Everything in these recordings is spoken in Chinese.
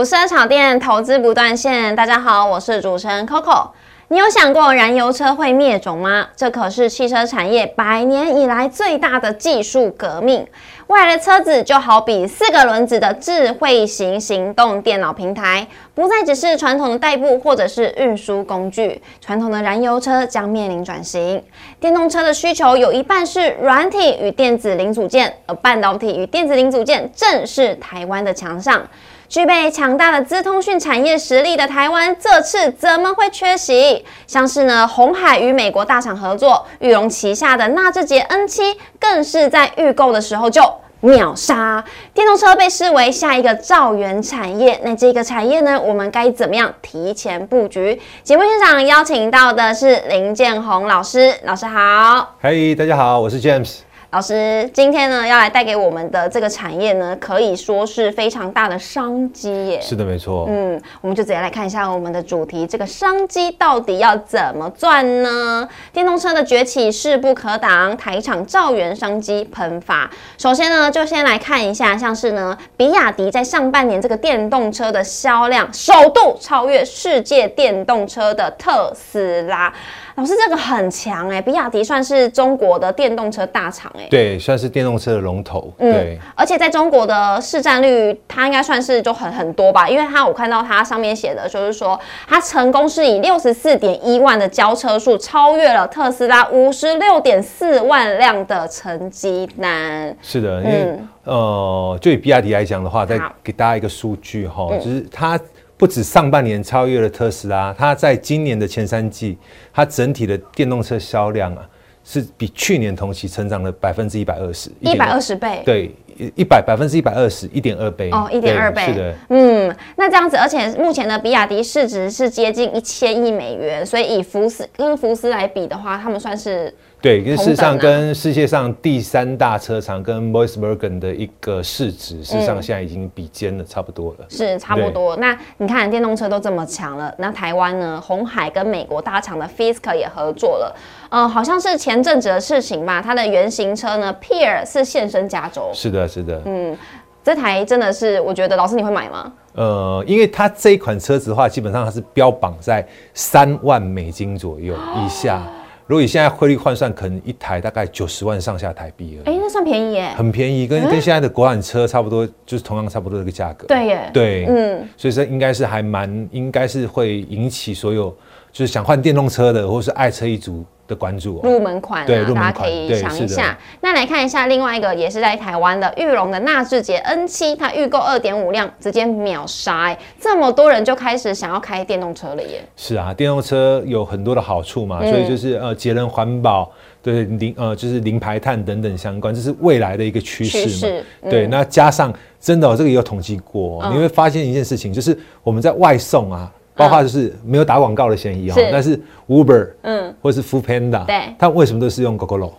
股市炒店投资不断线，大家好，我是主持人 Coco。你有想过燃油车会灭种吗？这可是汽车产业百年以来最大的技术革命。未来的车子就好比四个轮子的智慧型行动电脑平台，不再只是传统的代步或者是运输工具。传统的燃油车将面临转型，电动车的需求有一半是软体与电子零组件，而半导体与电子零组件正是台湾的强项。具备强大的资通讯产业实力的台湾，这次怎么会缺席？像是呢，红海与美国大厂合作，玉龙旗下的纳智捷 N7，更是在预购的时候就秒杀。电动车被视为下一个造元产业，那这个产业呢，我们该怎么样提前布局？节目现场邀请到的是林建宏老师，老师好。嗨，大家好，我是 James。老师，今天呢要来带给我们的这个产业呢，可以说是非常大的商机耶。是的，没错。嗯，我们就直接来看一下我们的主题，这个商机到底要怎么赚呢？电动车的崛起势不可挡，台厂造元商机喷发。首先呢，就先来看一下，像是呢，比亚迪在上半年这个电动车的销量首度超越世界电动车的特斯拉。老师，这个很强哎，比亚迪算是中国的电动车大厂哎，对，算是电动车的龙头。对，而且在中国的市占率，它应该算是就很很多吧，因为它我看到它上面写的，就是说它成功是以六十四点一万的交车数，超越了特斯拉五十六点四万辆的成绩单。是的，因为呃，就以比亚迪来讲的话，再给大家一个数据哈，就是它。不止上半年超越了特斯拉，它在今年的前三季，它整体的电动车销量啊，是比去年同期成长了百分之一百二十，一百二十倍，对，一百百分之一百二十一点二倍，哦，一点二倍，是的，嗯，那这样子，而且目前的比亚迪市值是接近一千亿美元，所以以福斯跟福斯来比的话，他们算是。对，跟事实上跟世界上第三大车厂跟 Volkswagen 的一个市值，事实上现在已经比肩了，差不多了。是差不多。那你看电动车都这么强了，那台湾呢？红海跟美国大厂的 Fisker 也合作了。嗯，好像是前阵子的事情吧。它的原型车呢，Peer 是现身加州。是的，是的。嗯，这台真的是，我觉得老师你会买吗？呃，因为它这一款车子的话，基本上它是标榜在三万美金左右以下。如果以现在汇率换算，可能一台大概九十万上下台币了。哎，那算便宜耶，很便宜，跟跟现在的国产车差不多，就是同样差不多这个价格。对耶，对，嗯，所以说应该是还蛮，应该是会引起所有就是想换电动车的，或是爱车一族。的关注入门款，对，大家可以想一下。那来看一下另外一个也是在台湾的玉龙的纳智捷 N 七，它预购二点五辆，直接秒杀，哎，这么多人就开始想要开电动车了耶。是啊，电动车有很多的好处嘛，所以就是呃节能环保，对零呃就是零排碳等等相关，这是未来的一个趋势嘛。对，那加上真的这个也有统计过，你会发现一件事情，就是我们在外送啊。包括就是没有打广告的嫌疑哈，但是 Uber，嗯，或者是 Food Panda，对，他们为什么都是用 GoGoRo？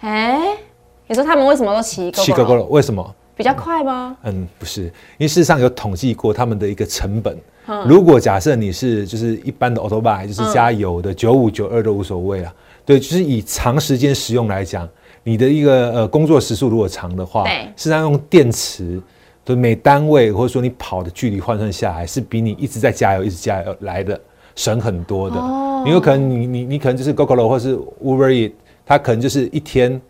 哎，你说他们为什么都骑骑 GoGoRo？为什么？比较快吗？嗯，不是，因为事实上有统计过他们的一个成本。如果假设你是就是一般的 Auto Buy，就是加油的九五九二都无所谓啊。对，就是以长时间使用来讲，你的一个呃工作时数如果长的话，对，实际上用电池。对每单位或者说你跑的距离换算下来，是比你一直在加油一直加油来的省很多的。你有可能你你你可能就是 GoGo 或是 Uber E，它可能就是一天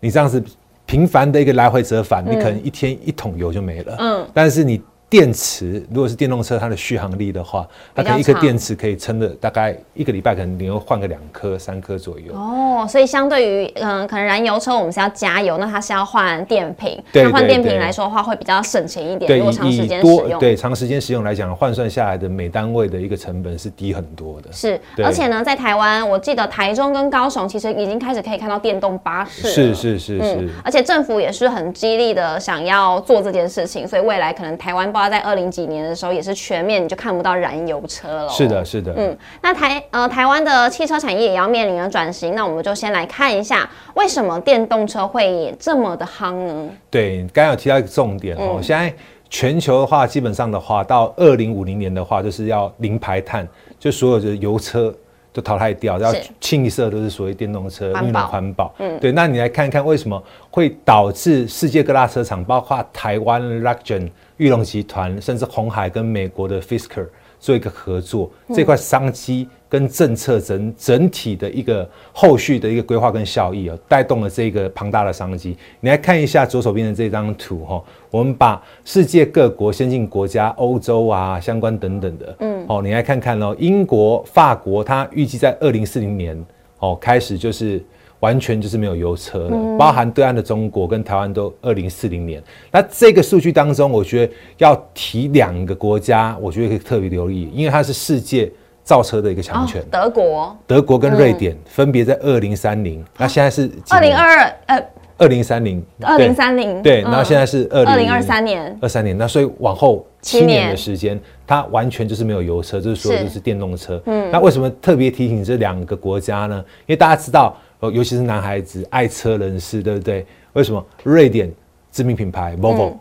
你这样子频繁的一个来回折返，你可能一天一桶油就没了。嗯，但是你。电池如果是电动车，它的续航力的话，它可能一颗电池可以撑的大概一个礼拜，可能你要换个两颗、三颗左右。哦，所以相对于嗯，可能燃油车我们是要加油，那它是要换电瓶。那换电瓶来说的话，会比较省钱一点。如果长时间使用，对长时间使用来讲，换算下来的每单位的一个成本是低很多的。是，而且呢，在台湾，我记得台中跟高雄其实已经开始可以看到电动巴士。是是是是，而且政府也是很激励的，想要做这件事情，所以未来可能台湾。在二零几年的时候，也是全面你就看不到燃油车了。是的，是的。嗯，那台呃台湾的汽车产业也要面临了转型。那我们就先来看一下，为什么电动车会这么的夯呢？对，刚刚有提到一个重点哦，现在全球的话，基本上的话，到二零五零年的话，就是要零排碳，就所有的油车都淘汰掉，要清一色都是所谓电动车，环保环保。嗯，对。那你来看看为什么会导致世界各大车厂，包括台湾 Luxgen、裕隆集团，甚至红海跟美国的 Fisker 做一个合作，这块商机跟政策整整体的一个后续的一个规划跟效益哦，带动了这个庞大的商机。你来看一下左手边的这张图哈、我们把世界各国先进国家、欧洲啊相关等等的，嗯，哦，你来看看哦，英国、法国，它预计在二零四零年哦开始就是。完全就是没有油车了，包含对岸的中国跟台湾都二零四零年。那这个数据当中，我觉得要提两个国家，我觉得可以特别留意，因为它是世界造车的一个强权。哦德国。德国跟瑞典分别在二零三零，那现在是二零二二呃。二零三零二零三零。对，然后现在是二二零二三年。二三年，那所以往后七七年年的时间，它完全就是没有油车，就是说是。就是电动车。嗯，那为什么特别提醒这两个国家呢？因为大家知道，呃尤其是男孩子爱车人士，对不对？为什么瑞典知名品牌 Volvo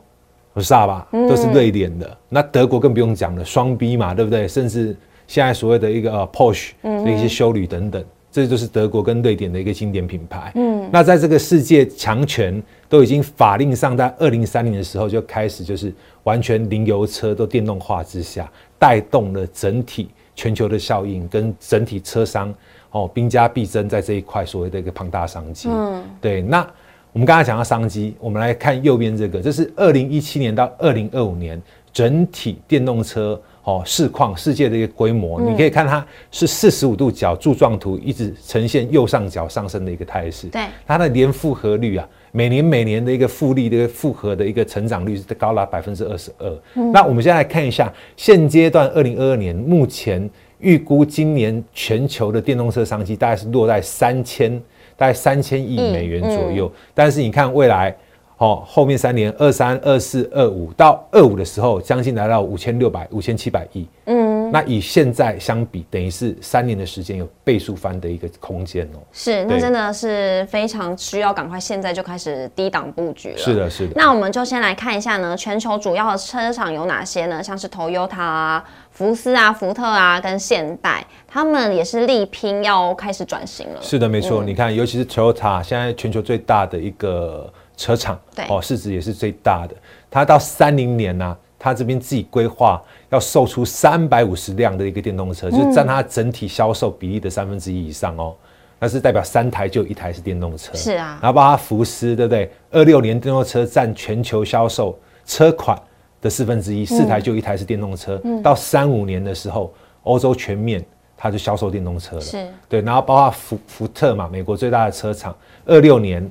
和萨吧都是瑞典的？那德国更不用讲了，双 B 嘛，对不对？甚至现在所谓的一个呃 Porsche 的一些修旅等等。这就是德国跟瑞典的一个经典品牌。嗯，那在这个世界强权都已经法令上，在二零三零的时候就开始就是完全零油车都电动化之下，带动了整体全球的效应跟整体车商哦兵家必争在这一块所谓的一个庞大商机。嗯，对。那我们刚才讲到商机，我们来看右边这个，这是二零一七年到二零二五年整体电动车。哦，市况世界的一个规模，你可以看它是四十五度角柱状图，一直呈现右上角上升的一个态势。对，它的年复合率啊，每年每年的一个复利的复合的一个成长率是高达百分之二十二。那我们现在来看一下，现阶段二零二二年目前预估今年全球的电动车商机大概是落在三千，大概三千亿美元左右。但是你看未来。哦，后面三年二三、二四、二五到二五的时候，将近来到五千六百、五千七百亿。嗯，那以现在相比，等于是三年的时间有倍数翻的一个空间哦。是，那真的是非常需要赶快现在就开始低档布局了。是的，是的。那我们就先来看一下呢，全球主要的车厂有哪些呢？像是 Toyota 啊、福斯啊、福特啊跟现代，他们也是力拼要开始转型了。是的，没错。你看，尤其是 Toyota，现在全球最大的一个车厂，对哦，市值也是最大的。它到三零年呢、它这边自己规划要售出三百五十辆的一个电动车，就是占它整体销售比例的三分之一以上哦。那是代表三台就有一台是电动车。是啊然后包括福斯，对不对？二六年电动车占全球销售车款的四分之一，四台就一台是电动车。到三五年的时候，欧洲全面它就销售电动车了。是对，然后包括福福特嘛，美国最大的车厂，二六年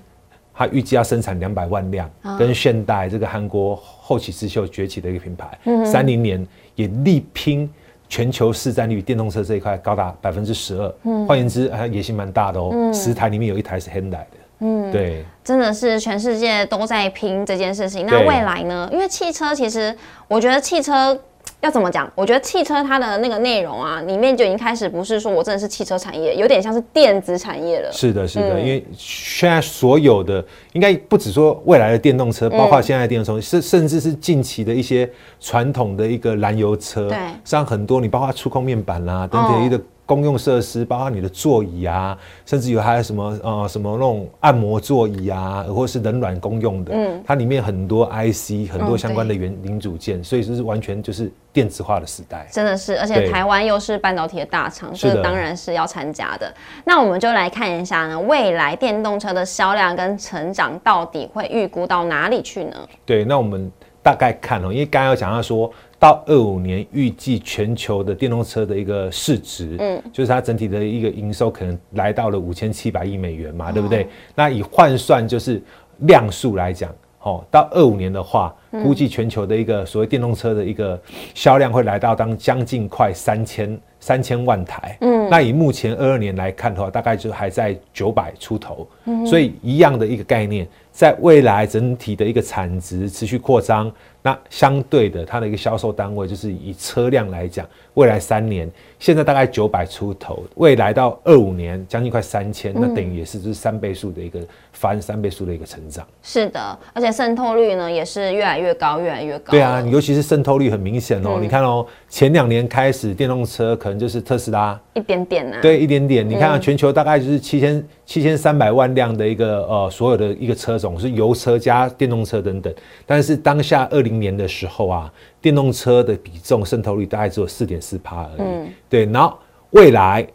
它预计要生产两百万辆，跟现代这个韩国后起之秀崛起的一个品牌，三零年也力拼全球市占率，电动车这一块高达百分之十二。换言之，啊，野心蛮大的哦，十台里面有一台是 Hyundai 的。嗯，对。真的是全世界都在拼这件事情。那未来呢？因为汽车其实，我觉得汽车要怎么讲？我觉得汽车它的那个内容啊，里面就已经开始不是说我真的是汽车产业，有点像是电子产业了。是的，是的，嗯因为现在所有的应该不止说未来的电动车，包括现在的电动车，甚、甚至是近期的一些传统的一个燃油车，对像很多你包括触控面板啦、等哦等一个公用设施，包括你的座椅啊，甚至有还有什么呃什么那种按摩座椅啊，或是冷暖公用的，嗯它里面很多 IC，很多嗯相关的元零组件，所以就是完全就是电子化的时代。真的是，而且台湾又是半导体的大厂，这当然是要参加的。那我们就来看一下呢，未来电动车的销量跟成长到底会预估到哪里去呢？对，那我们大概看哦，因为刚刚有讲到说到二五年预计全球的电动车的一个市值，嗯，就是它整体的一个营收可能来到了五千七百亿美元嘛，对不对？那以换算就是量数来讲，哦，到二五年的话，估计全球的一个所谓电动车的一个销量会来到当将近快三千三千万台，嗯，那以目前二二年来看的话，大概就还在九百出头，所以一样的一个概念，在未来整体的一个产值持续扩张，那相对的它的一个销售单位就是以车辆来讲，未来三年现在大概九百出头，未来到二五年将近快三千，那等于也是就是三倍数的一个翻三倍数的一个成长。是的，而且渗透率呢也是越来越高，越来越高。对啊，，尤其是渗透率很明显哦。你看哦，前两年开始电动车可能能就是特斯拉，一点点呢、啊。对，一点点。你看、全球大概就是七千七千三百万辆的一个呃所有的一个车种是油车加电动车等等，但是当下二零年的时候啊，电动车的比重渗透率大概只有四点四趴而已。嗯对，然后未来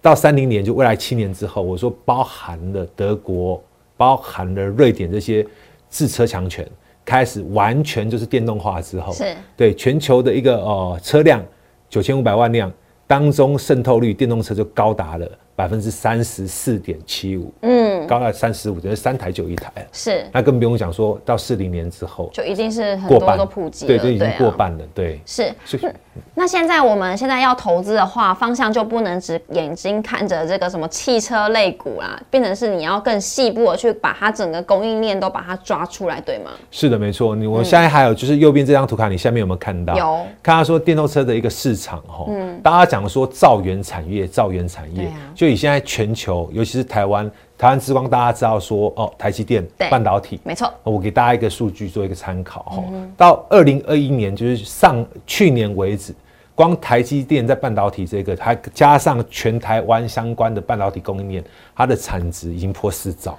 到三零年，就未来七年之后，我说包含了德国，包含了瑞典这些自车强权，开始完全就是电动化之后，是对全球的一个呃车辆九千五百万辆当中渗透率，电动车就高达了百分之三十四点七五，嗯，高达三十五，等于三台就一台。是，那更不用讲说到四零年之后，就一定是很多都普及了，对，就已经啊过半了，对。是，那现在我们现在要投资的话，方向就不能只眼睛看着这个什么汽车类股啦，变成是你要更细部的去把它整个供应链都把它抓出来，对吗？是的，没错。你我现在还有就是右边这张图卡，你下面有没有看到？有看到说电动车的一个市场哈，嗯大家讲说造元产业，造元产业对啊，就以现在全球，尤其是台湾，台湾之光，大家知道说哦，台积电半导体，没错，我给大家一个数据做一个参考哈，到二零二一年，就是上去年为止，光台积电在半导体这个，它加上全台湾相关的半导体供应链，它的产值已经破四兆，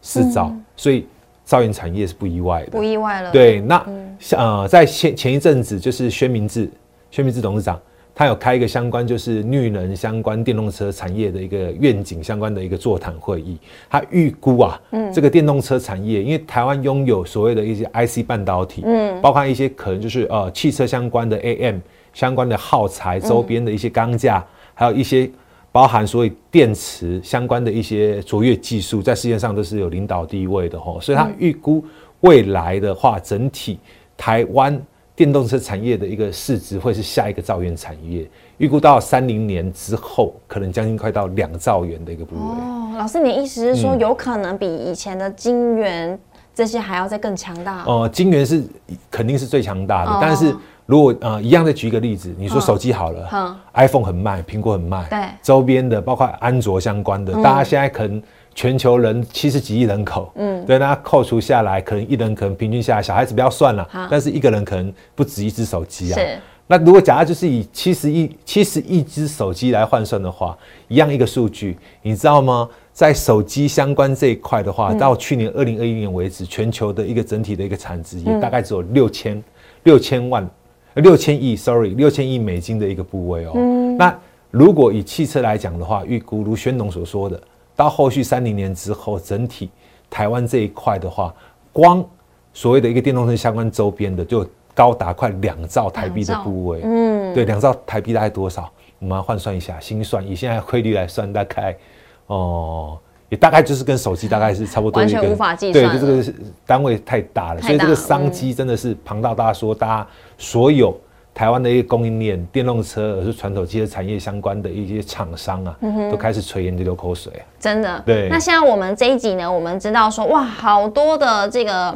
四兆，所以造园产业是不意外的。不。意外了。，对，那像呃，在前前一阵子，就是薛明志，薛明志董事长，他有开一个相关就是绿能相关电动车产业的一个愿景相关的一个座谈会议。他预估啊，这个电动车产业，因为台湾拥有所谓的一些 IC 半导体，嗯，包括一些可能就是呃汽车相关的 AM 相关的耗材周边的一些钢架，还有一些。包含所以电池相关的一些卓越技术，在世界上都是有领导地位的吼，所以他预估未来的话，整体台湾电动车产业的一个市值会是下一个兆元产业，预估到三零年之后，可能将近快到两兆元的一个部位。哦，老师，你的意思是说，嗯有可能比以前的晶元这些还要再更强大？哦，晶圆是肯定是最强大的，哦。但是如果呃一样再举一个例子，你说手机好了、嗯。i p h o n e 很慢，苹果很慢，对。周边的包括安卓相关的，大家现在可能全球人七十几亿人口，嗯，对，那扣除下来，可能一人可能平均下来，小孩子不要算了，但是一个人可能不止一只手机啊。是那如果假设就是以七十亿七十亿只手机来换算的话，一样一个数据，你知道吗？在手机相关这一块的话，到去年二零二一年为止，全球的一个整体的一个产值也大概只有六千六千万六千亿，sorry，六千亿美金的一个部位哦。那如果以汽车来讲的话，预估如宣农所说的，到后续三零年之后，整体台湾这一块的话，光所谓的一个电动车相关周边的，就高达快两兆台币的部位。嗯，对，两兆台币大概多少？我们换算一下，心算以现在汇率来算，大概哦。也大概就是跟手机大概是差不多的一个，完全无法计对，算对就这个是单位太大了，太所以这个商机真的是庞大。大家说，大家所有台湾的一个供应链，电动车，而是传统汽车产业相关的一些厂商啊，都开始垂涎流口水啊。真的。对那现在我们这一集呢，我们知道说，哇，好多的这个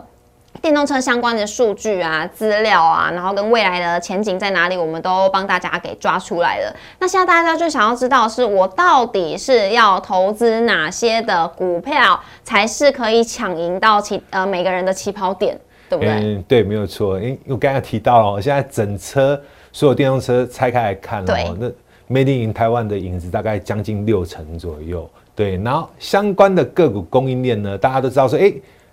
电动车相关的数据啊、资料啊，然后跟未来的前景在哪里，我们都帮大家给抓出来了。那现在大家就想要知道，是我到底是要投资哪些的股票，才是可以抢赢到起呃每个人的起跑点，对不对？嗯，对，没有错。因为我刚才提到了，现在整车所有电动车拆开来看哦，那 Made in 台湾的影子大概将近六成左右。对，然后相关的个股供应链呢，大家都知道说，哎，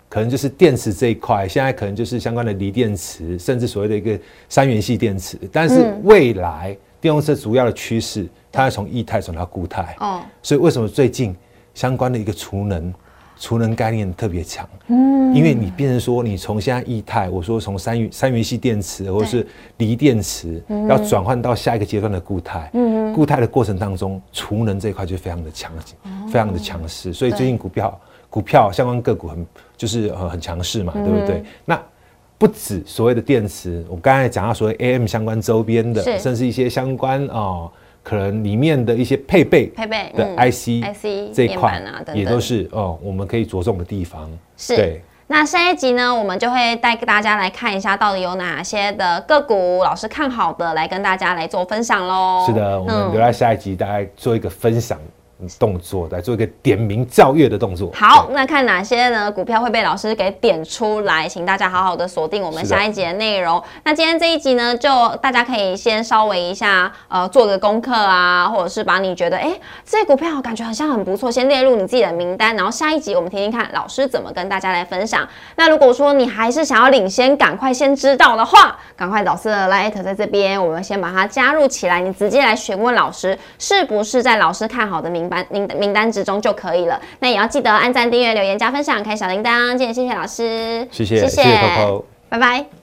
可能就是电池这一块，现在可能就是相关的锂电池，甚至所谓的一个三元系电池。但是未来电动车主要的趋势，它要从液态转到固态。哦，所以为什么最近相关的一个储能，储能概念特别强？嗯，因为你变成说，你从现在液态，我说从三元三元系电池或者是锂电池，要转换到下一个阶段的固态，嗯，固态的过程当中，储能这一块就非常的强劲，非常的强势。所以最近股票股票相关个股很就是呃很强势嘛，对不对？那不止所谓的电池，我刚才讲到所谓 AM 相关周边的，甚至一些相关哦、可能里面的一些配备配备的嗯 IC、IC 这一块啊也都是哦，我们可以着重的地方。是对，那下一集呢，我们就会带大家来看一下，到底有哪些的个股老师看好的，来跟大家来做分享喽。是的，我们留在下一集大家做一个分享动作，来做一个点名照月的动作。好，那看哪些呢股票会被老师给点出来，请大家好好的锁定我们下一节的内容。那今天这一集呢，就大家可以先稍微一下呃做个功课啊，或者是把你觉得哎这些股票感觉好像很不错，先列入你自己的名单，然后下一集我们听听看老师怎么跟大家来分享。那如果说你还是想要领先，赶快先知道的话，赶快老师的 Light 在这边，我们先把它加入起来，你直接来询问老师是不是在老师看好的名单名名单之中就可以了。那也要记得按赞、订阅、留言、加分享、开小铃铛。今天谢谢老师，谢谢谢谢 Coco。拜拜。